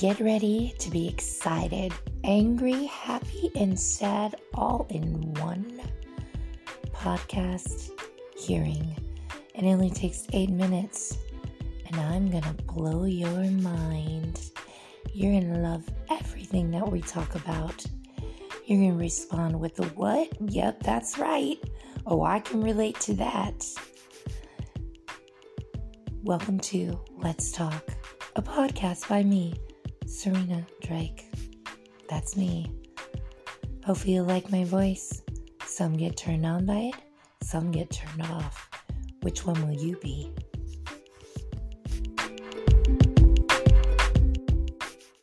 Get ready to be excited, angry, happy, and sad all in one podcast hearing. It only takes eight minutes, and I'm gonna blow your mind. You're gonna love everything that we talk about. You're gonna respond with the what? Yep, that's right. Oh, I can relate to that. Welcome to Let's Talk, a podcast by me, Serena Drake. That's me. Hopefully, you like my voice. Some get turned on by it, some get turned off. Which one will you be?